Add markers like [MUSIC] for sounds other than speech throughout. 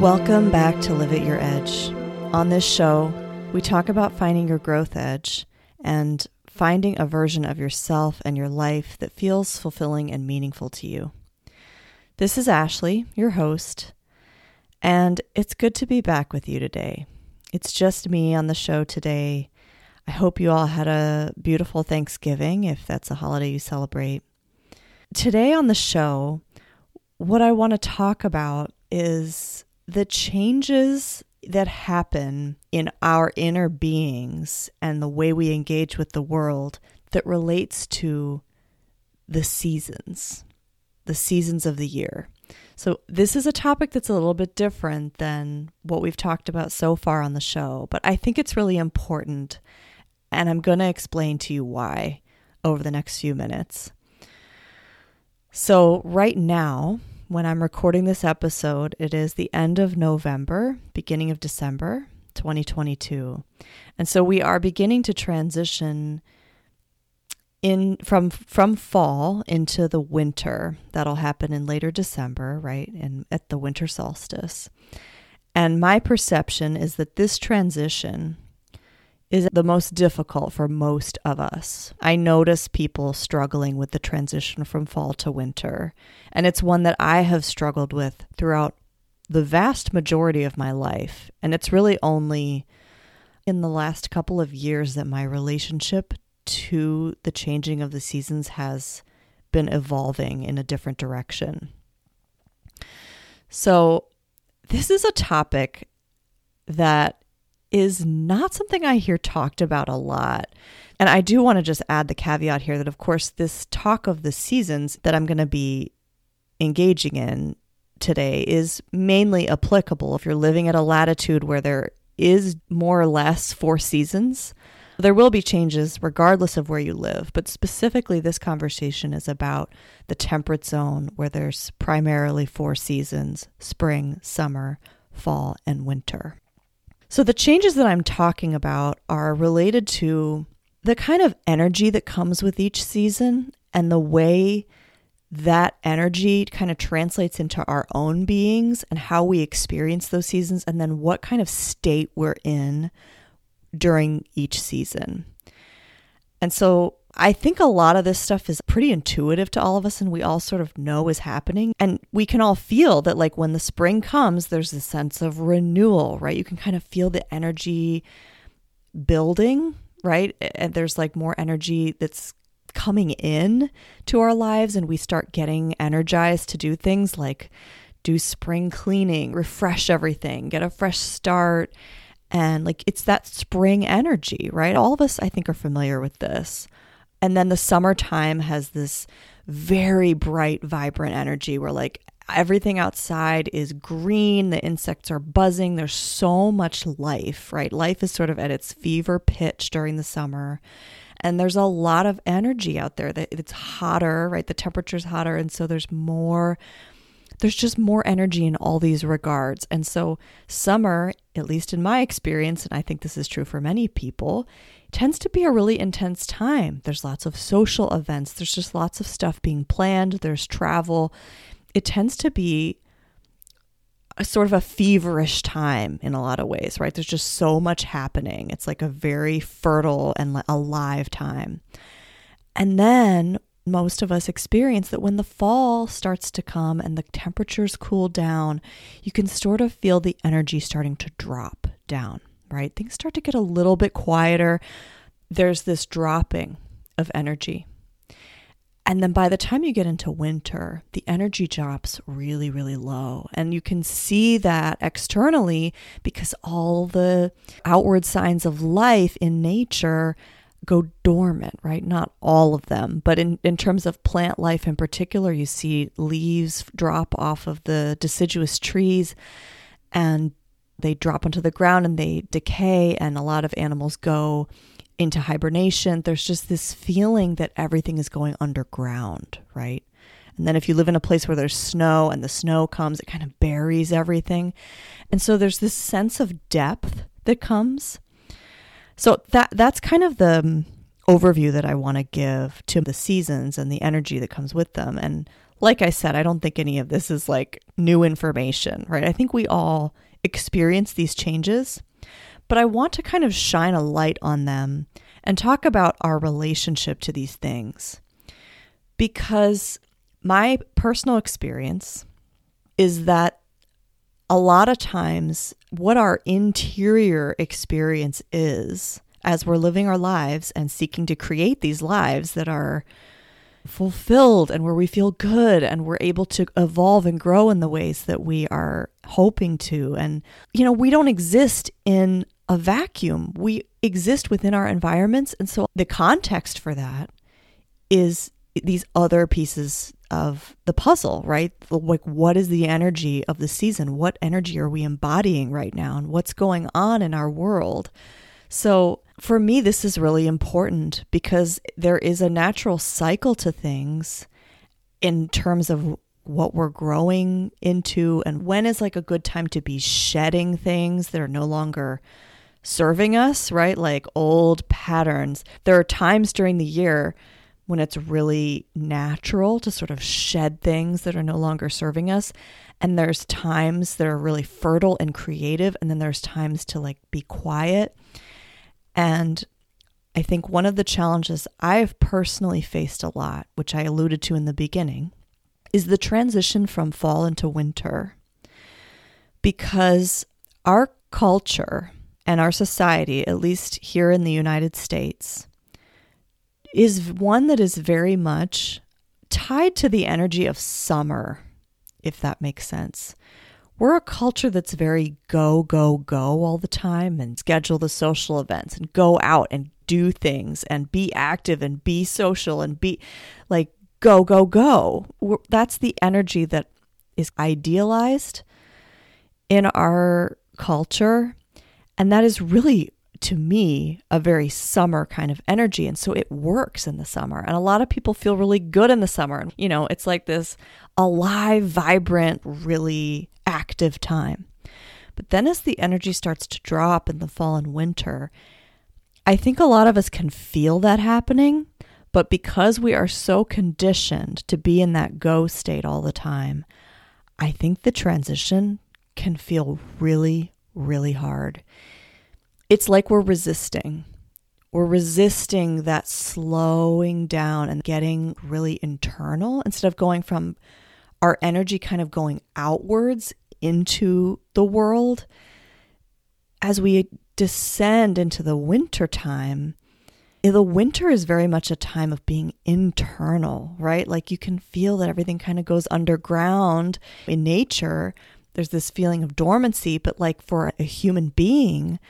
Welcome back to Live at Your Edge. On this show, we talk about finding your growth edge and finding a version of yourself and your life that feels fulfilling and meaningful to you. This is Ashley, your host, and it's good to be back with you today. It's just me on the show today. I hope you all had a beautiful Thanksgiving, if that's a holiday you celebrate. Today on the show, what I want to talk about is the changes that happen in our inner beings and the way we engage with the world that relates to the seasons, the seasons of the year. So, this is a topic that's a little bit different than what we've talked about so far on the show, but I think it's really important, and I'm going to explain to you why over the next few minutes. So, right now, when I'm recording this episode, it is the end of November, beginning of December 2022. And so we are beginning to transition in from from fall into the winter. That'll happen in later December, right? And at the winter solstice. And my perception is that this transition is the most difficult for most of us. I notice people struggling with the transition from fall to winter, and it's one that I have struggled with throughout the vast majority of my life. And it's really only in the last couple of years that my relationship to the changing of the seasons has been evolving in a different direction. So, this is a topic that is not something I hear talked about a lot. And I do want to just add the caveat here that, of course, this talk of the seasons that I'm going to be engaging in today is mainly applicable if you're living at a latitude where there is more or less four seasons. There will be changes regardless of where you live, but specifically, this conversation is about the temperate zone where there's primarily four seasons spring, summer, fall, and winter. So, the changes that I'm talking about are related to the kind of energy that comes with each season and the way that energy kind of translates into our own beings and how we experience those seasons, and then what kind of state we're in during each season. And so, I think a lot of this stuff is pretty intuitive to all of us and we all sort of know is happening. And we can all feel that, like, when the spring comes, there's a sense of renewal, right? You can kind of feel the energy building, right? And there's like more energy that's coming in to our lives, and we start getting energized to do things like do spring cleaning, refresh everything, get a fresh start. And like it's that spring energy, right? All of us, I think, are familiar with this. And then the summertime has this very bright, vibrant energy where like everything outside is green, the insects are buzzing, there's so much life, right? Life is sort of at its fever pitch during the summer. And there's a lot of energy out there that it's hotter, right? The temperature's hotter. And so there's more, there's just more energy in all these regards. And so summer, at least in my experience, and I think this is true for many people, tends to be a really intense time. There's lots of social events, there's just lots of stuff being planned, there's travel. It tends to be a sort of a feverish time in a lot of ways, right? There's just so much happening. It's like a very fertile and alive time. And then most of us experience that when the fall starts to come and the temperatures cool down, you can sort of feel the energy starting to drop down right? Things start to get a little bit quieter. There's this dropping of energy. And then by the time you get into winter, the energy drops really, really low. And you can see that externally because all the outward signs of life in nature go dormant, right? Not all of them, but in, in terms of plant life in particular, you see leaves drop off of the deciduous trees and they drop onto the ground and they decay, and a lot of animals go into hibernation. There's just this feeling that everything is going underground, right? And then if you live in a place where there's snow and the snow comes, it kind of buries everything. And so there's this sense of depth that comes. So that that's kind of the um, overview that I want to give to the seasons and the energy that comes with them. And like I said, I don't think any of this is like new information, right? I think we all experience these changes, but I want to kind of shine a light on them and talk about our relationship to these things. Because my personal experience is that a lot of times what our interior experience is as we're living our lives and seeking to create these lives that are fulfilled and where we feel good and we're able to evolve and grow in the ways that we are hoping to. And, you know, we don't exist in a vacuum, we exist within our environments. And so the context for that is these other pieces of the puzzle, right? Like, what is the energy of the season? What energy are we embodying right now? And what's going on in our world? So, for me, this is really important because there is a natural cycle to things in terms of what we're growing into and when is like a good time to be shedding things that are no longer serving us, right? Like old patterns. There are times during the year when it's really natural to sort of shed things that are no longer serving us. And there's times that are really fertile and creative. And then there's times to like be quiet and I think one of the challenges I've personally faced a lot, which I alluded to in the beginning, is the transition from fall into winter. Because our culture and our society, at least here in the United States, is one that is very much tied to the energy of summer, if that makes sense. We're a culture that's very go, go, go all the time and schedule the social events and go out and do things and be active and be social and be like go, go, go. We're, that's the energy that is idealized in our culture. And that is really, to me, a very summer kind of energy. And so it works in the summer. And a lot of people feel really good in the summer. And, you know, it's like this alive, vibrant, really active time. But then as the energy starts to drop in the fall and winter, I think a lot of us can feel that happening. But because we are so conditioned to be in that go state all the time, I think the transition can feel really, really hard. It's like we're resisting. We're resisting that slowing down and getting really internal instead of going from our energy kind of going outwards into the world. As we descend into the winter time, eh, the winter is very much a time of being internal, right? Like you can feel that everything kind of goes underground in nature. There's this feeling of dormancy, but like for a human being,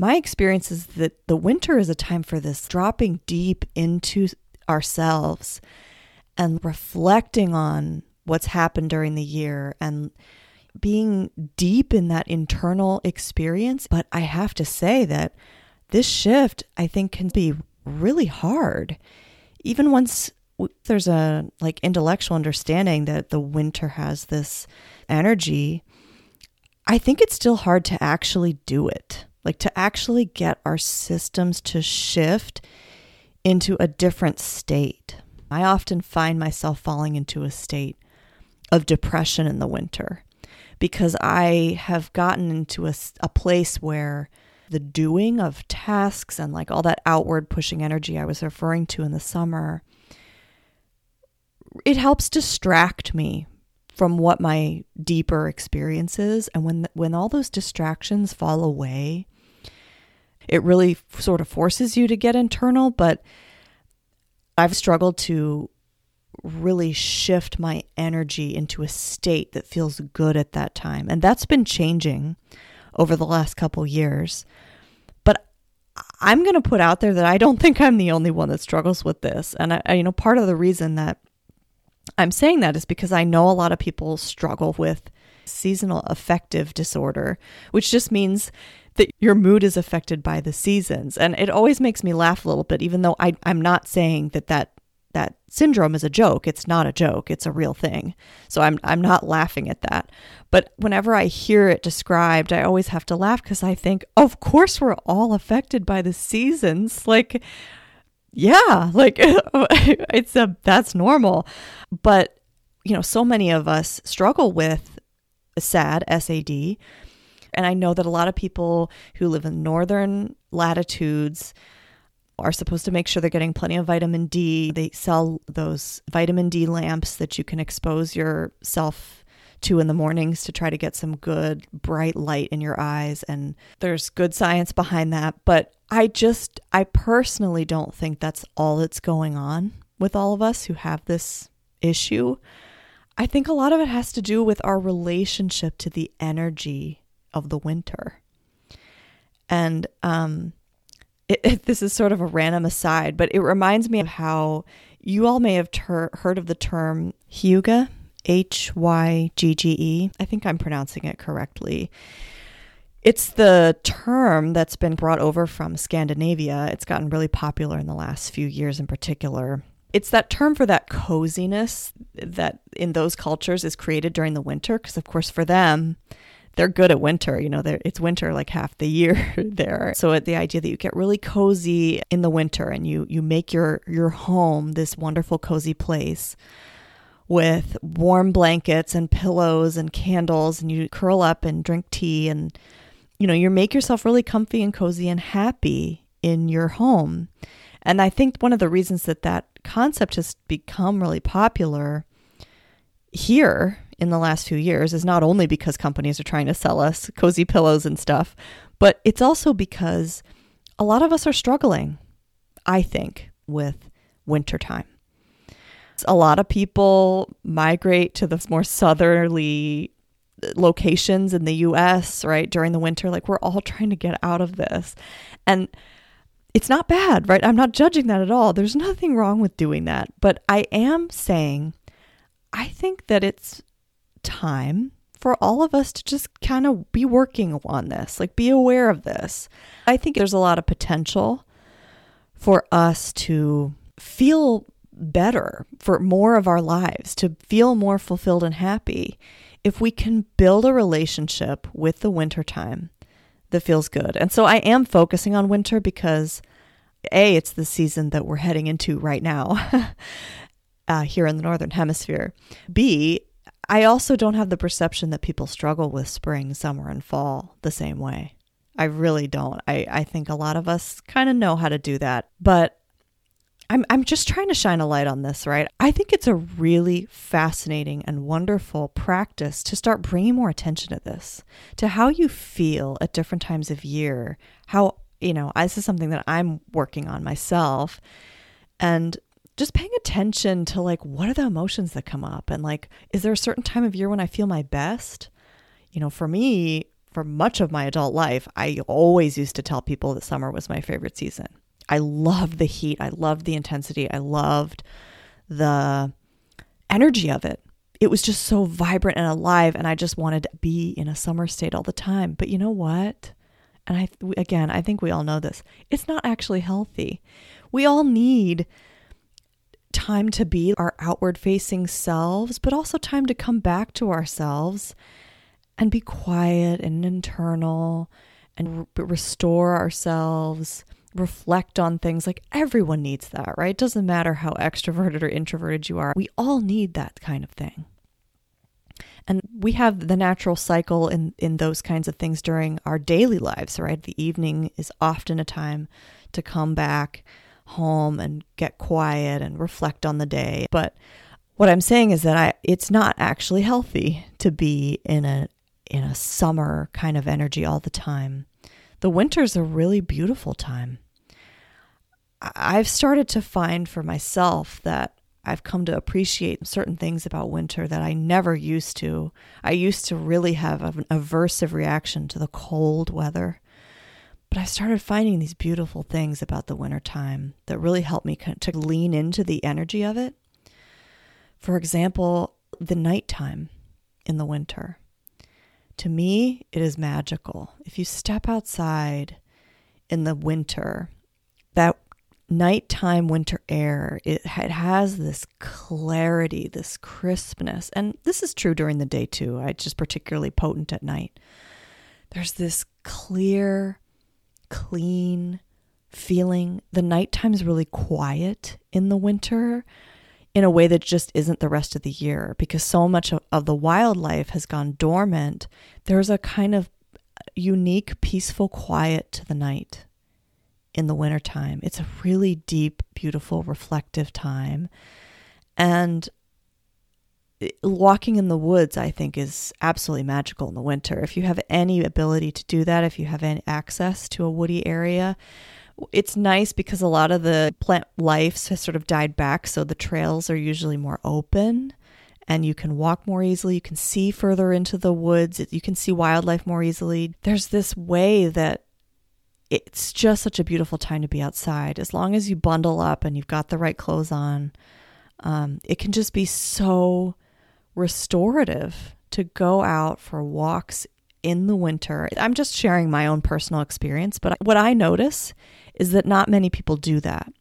my experience is that the winter is a time for this dropping deep into ourselves and reflecting on what's happened during the year and being deep in that internal experience. But I have to say that this shift, I think, can be really hard. Even once there's a like intellectual understanding that the winter has this energy, I think it's still hard to actually do it. Like to actually get our systems to shift into a different state. I often find myself falling into a state of depression in the winter because I have gotten into a, a place where the doing of tasks and like all that outward pushing energy I was referring to in the summer, it helps distract me from what my deeper experience is. And when, when all those distractions fall away, it really sort of forces you to get internal. But I've struggled to really shift my energy into a state that feels good at that time. And that's been changing over the last couple years. But I'm going to put out there that I don't [LAUGHS] think I'm the only one that struggles with this. And I, you know, part of the reason that I'm saying that is because I know a lot of people struggle with seasonal affective disorder, which just means that your mood is affected by the seasons. And it always makes me laugh a little bit, even though I, I'm not saying that that that syndrome is a joke. It's not a joke. It's a real thing. So I'm I'm not laughing at that. But whenever I hear it described, I always have to laugh because I think, of course we're all affected by the seasons. Like yeah, like [LAUGHS] it's a that's normal. But you know, so many of us struggle with SAD, SAD. And I know that a lot of people who live in northern latitudes are supposed to make sure they're getting plenty of vitamin D. They sell those vitamin D lamps that you can expose yourself to in the mornings to try to get some good bright light in your eyes and there's good science behind that, but I just I personally don't think that's all that's going on with all of us who have this issue. I think a lot of it has to do with our relationship to the energy of the winter. And um it, it, [LAUGHS] this is sort of a random aside, but it reminds me of how you all may have ter- heard of the term hygge, H Y G G E. I think I'm pronouncing it correctly. It's the term that's been brought over from Scandinavia. It's gotten really popular in the last few years in particular. It's that term for that coziness that in those cultures is created during the winter, because, of course, for them, they're good at winter. You know, it's winter like half the year [LAUGHS] there. So the idea that you get really cozy in the winter and you you make your your home this wonderful cozy place with warm blankets and pillows and candles and you curl up and drink tea and you know, you make yourself really comfy and cozy and happy in your home. And I think one of the reasons that that concept has become really popular here in the last few years is not only because companies are trying to sell us cozy pillows and stuff, but it's also because a lot of us are struggling, I think, with wintertime. A lot of people migrate to the more southerly locations in the US, right, during the winter. Like we're all trying to get out of this. And it's not bad, right? I'm not judging that at all. There's nothing wrong with doing that. But I am saying, I think that it's time for all of us to just kind of be working on this, like be aware of this. I think there's a lot of potential for us to feel better for more of our lives, to feel more fulfilled and happy if we can build a relationship with the wintertime that feels good. And so I am focusing on winter because A, it's the season that we're heading into right now [LAUGHS] uh, here in the Northern Hemisphere. B, I also don't have the perception that people struggle with spring, summer, and fall the same way. I really don't. I, I think a lot of us kind of know how to do that. But I'm, I'm just trying to shine a light on this, right? I think it's a really fascinating and wonderful practice to start bringing more attention to this, to how you feel at different times of year. How, you know, this is something that I'm working on myself. And just paying attention to like what are the emotions that come up and like is there a certain time of year when I feel my best? You know, for me, for much of my adult life, I always used to tell people that summer was my favorite season. I loved the heat, I loved the intensity, I loved the energy of it. It was just so vibrant and alive and I just wanted to be in a summer state all the time. But you know what? And I again, I think we all know this. It's not actually healthy. We all need time to be our outward facing selves, but also time to come back to ourselves and be quiet and internal and re- restore ourselves, reflect on things. Like everyone needs that, right? It doesn't matter how extroverted or introverted you are, we all need that kind of thing. And we have the natural cycle in, in those kinds of things during our daily lives, right? The evening is often a time to come back home and get quiet and reflect on the day. But what I'm saying is that I it's not actually healthy to be in a in a summer kind of energy all the time. The winter's a really beautiful time. I've started to find for myself that I've come to appreciate certain things about winter that I never used to. I used to really have an aversive reaction to the cold weather. But I started finding these beautiful things about the wintertime that really helped me to lean into the energy of it. For example, the nighttime in the winter. To me, it is magical. If you step outside in the winter, nighttime winter air, it, has this clarity, this crispness. And this is true during the day too. It's just particularly potent at night. There's this clear, clean feeling. The nighttime's really quiet in the winter in a way that just isn't the rest of the year because so much of, of the wildlife has gone dormant. There's a kind of uh, unique, peaceful quiet to the night in the wintertime. It's a really deep, beautiful, reflective time. And walking in the woods, I think, is absolutely magical in the winter. If you have any ability to do that, if you have any access to a woody area, it's nice because a lot of the plant life has sort of died back. So the trails are usually more open and you can walk more easily. You can see further into the woods. You can see wildlife more easily. There's this way that it's just such a beautiful time to be outside. As long as you bundle up and you've got the right clothes on, um, it can just be so restorative to go out for walks in the winter. I'm just sharing my own personal experience, but what I notice is that not many people do that.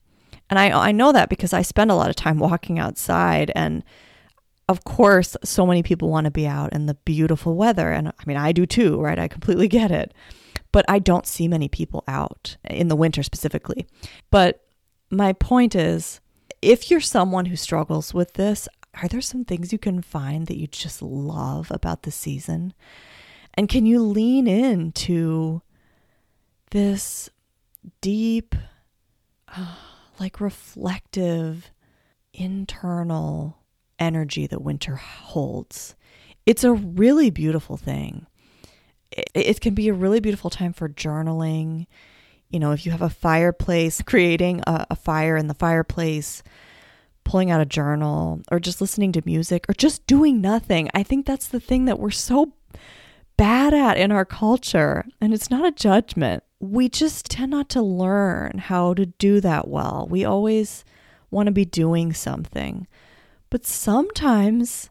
And I, I know that because I spend a lot of time [LAUGHS] walking outside. And of course, so many people want to be out in the beautiful weather. And I mean, I do too, right? I completely get it. But I don't see many people out in the winter specifically. But my point is if you're someone who struggles with this, are there some things you can find that you just love about the season? And can you lean into this deep, [SIGHS] like reflective, internal energy that winter holds? It's a really beautiful thing. It, it can be a really beautiful time for journaling. You know, if you have a fireplace, [LAUGHS] creating a, a fire in the fireplace, pulling out a journal or just listening to music or just doing nothing. I think that's the thing that we're so bad at in our culture. And it's not a judgment. We just tend not to learn how to do that well. We always want to be doing something. But sometimes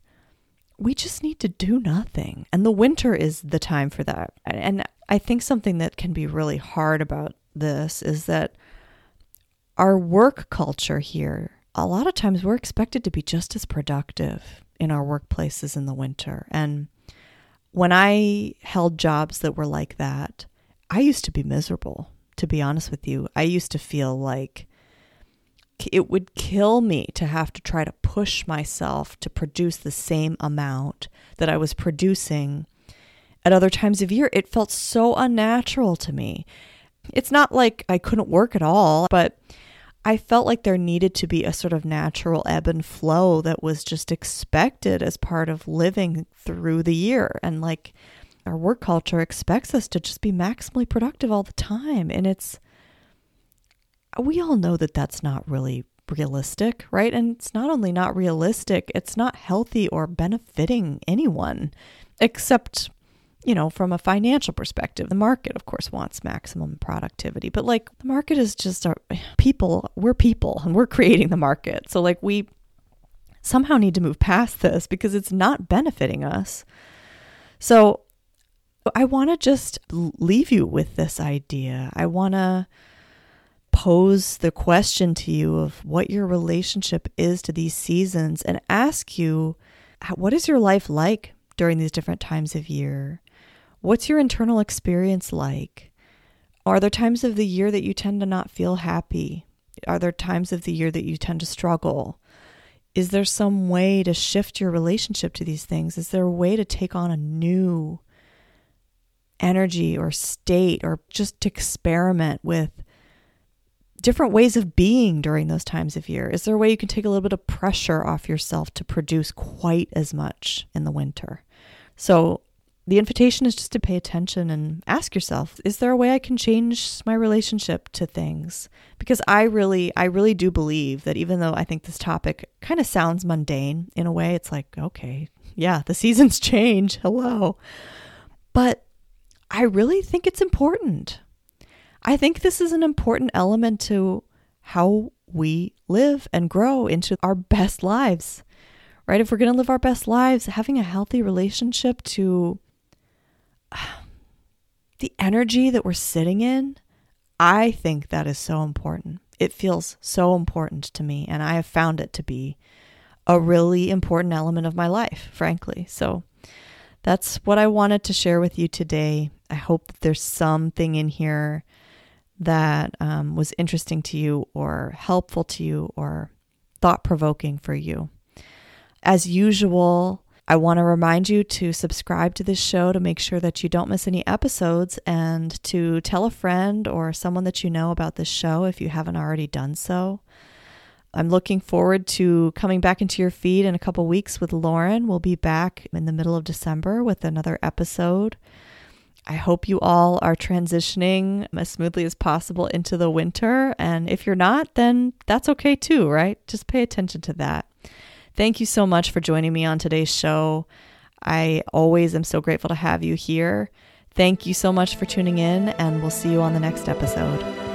we just need to do nothing. And the winter is the time for that. And I think something that can be really hard about this is that our work culture here a lot of times we're expected to be just as productive in our workplaces in the winter. And when I held jobs that were like that, I used to be miserable, to be honest with you. I used to feel like it would kill me to have to try to push myself to produce the same amount that I was producing at other times of year. It felt so unnatural to me. It's not like I couldn't work at all, but I felt like there needed to be a sort of natural ebb and flow that was just expected as part of living through the year. And like our work culture expects us to just be maximally productive all the time. And it's, we all know that that's not really realistic, right? And it's not only not realistic, it's not healthy or benefiting anyone except you know, from a financial perspective, the market, of course, wants maximum productivity. But like the market is just our people, we're people and we're creating the market. So, like, we somehow need to move past this because it's not benefiting us. So, I want to just leave you with this idea. I want to pose the question to you of what your relationship is to these seasons and ask you what is your life like during these different times of year? What's your internal experience like? Are there times of the year that you tend to not feel happy? Are there times of the year that you tend to struggle? Is there some way to shift your relationship to these things? Is there a way to take on a new energy or state or just experiment with different ways of being during those times of year? Is there a way you can take a little bit of pressure off yourself to produce quite as much in the winter? So, the invitation is just to pay attention and ask yourself is there a way i can change my relationship to things because i really i really do believe that even though i think this topic kind of sounds mundane in a way it's like okay yeah the [LAUGHS] seasons change hello but i really think it's important i think this is an important element to how we live and grow into our best lives right if we're going to live our best lives having a healthy relationship to [SIGHS] the energy that we're sitting in, I think that is so important. It feels so important to me, and I have found it to be a really important element of my life, frankly. So that's what I wanted to share with you today. I hope that there's something in here that um, was interesting to you or helpful to you or thought provoking for you. As usual, I want to remind you to subscribe to this show to make sure that you don't miss any episodes and to tell a friend or someone that you know about this show if you haven't already done so. I'm looking forward to coming back into your feed in a couple weeks with Lauren. We'll be back in the middle of December with another episode. I hope you all are transitioning as smoothly as possible into the winter. And if you're not, then that's okay too, right? Just pay attention to that. Thank you so much for joining me on today's show. I always am so grateful to have you here. Thank you so much for tuning in, and we'll see you on the next episode.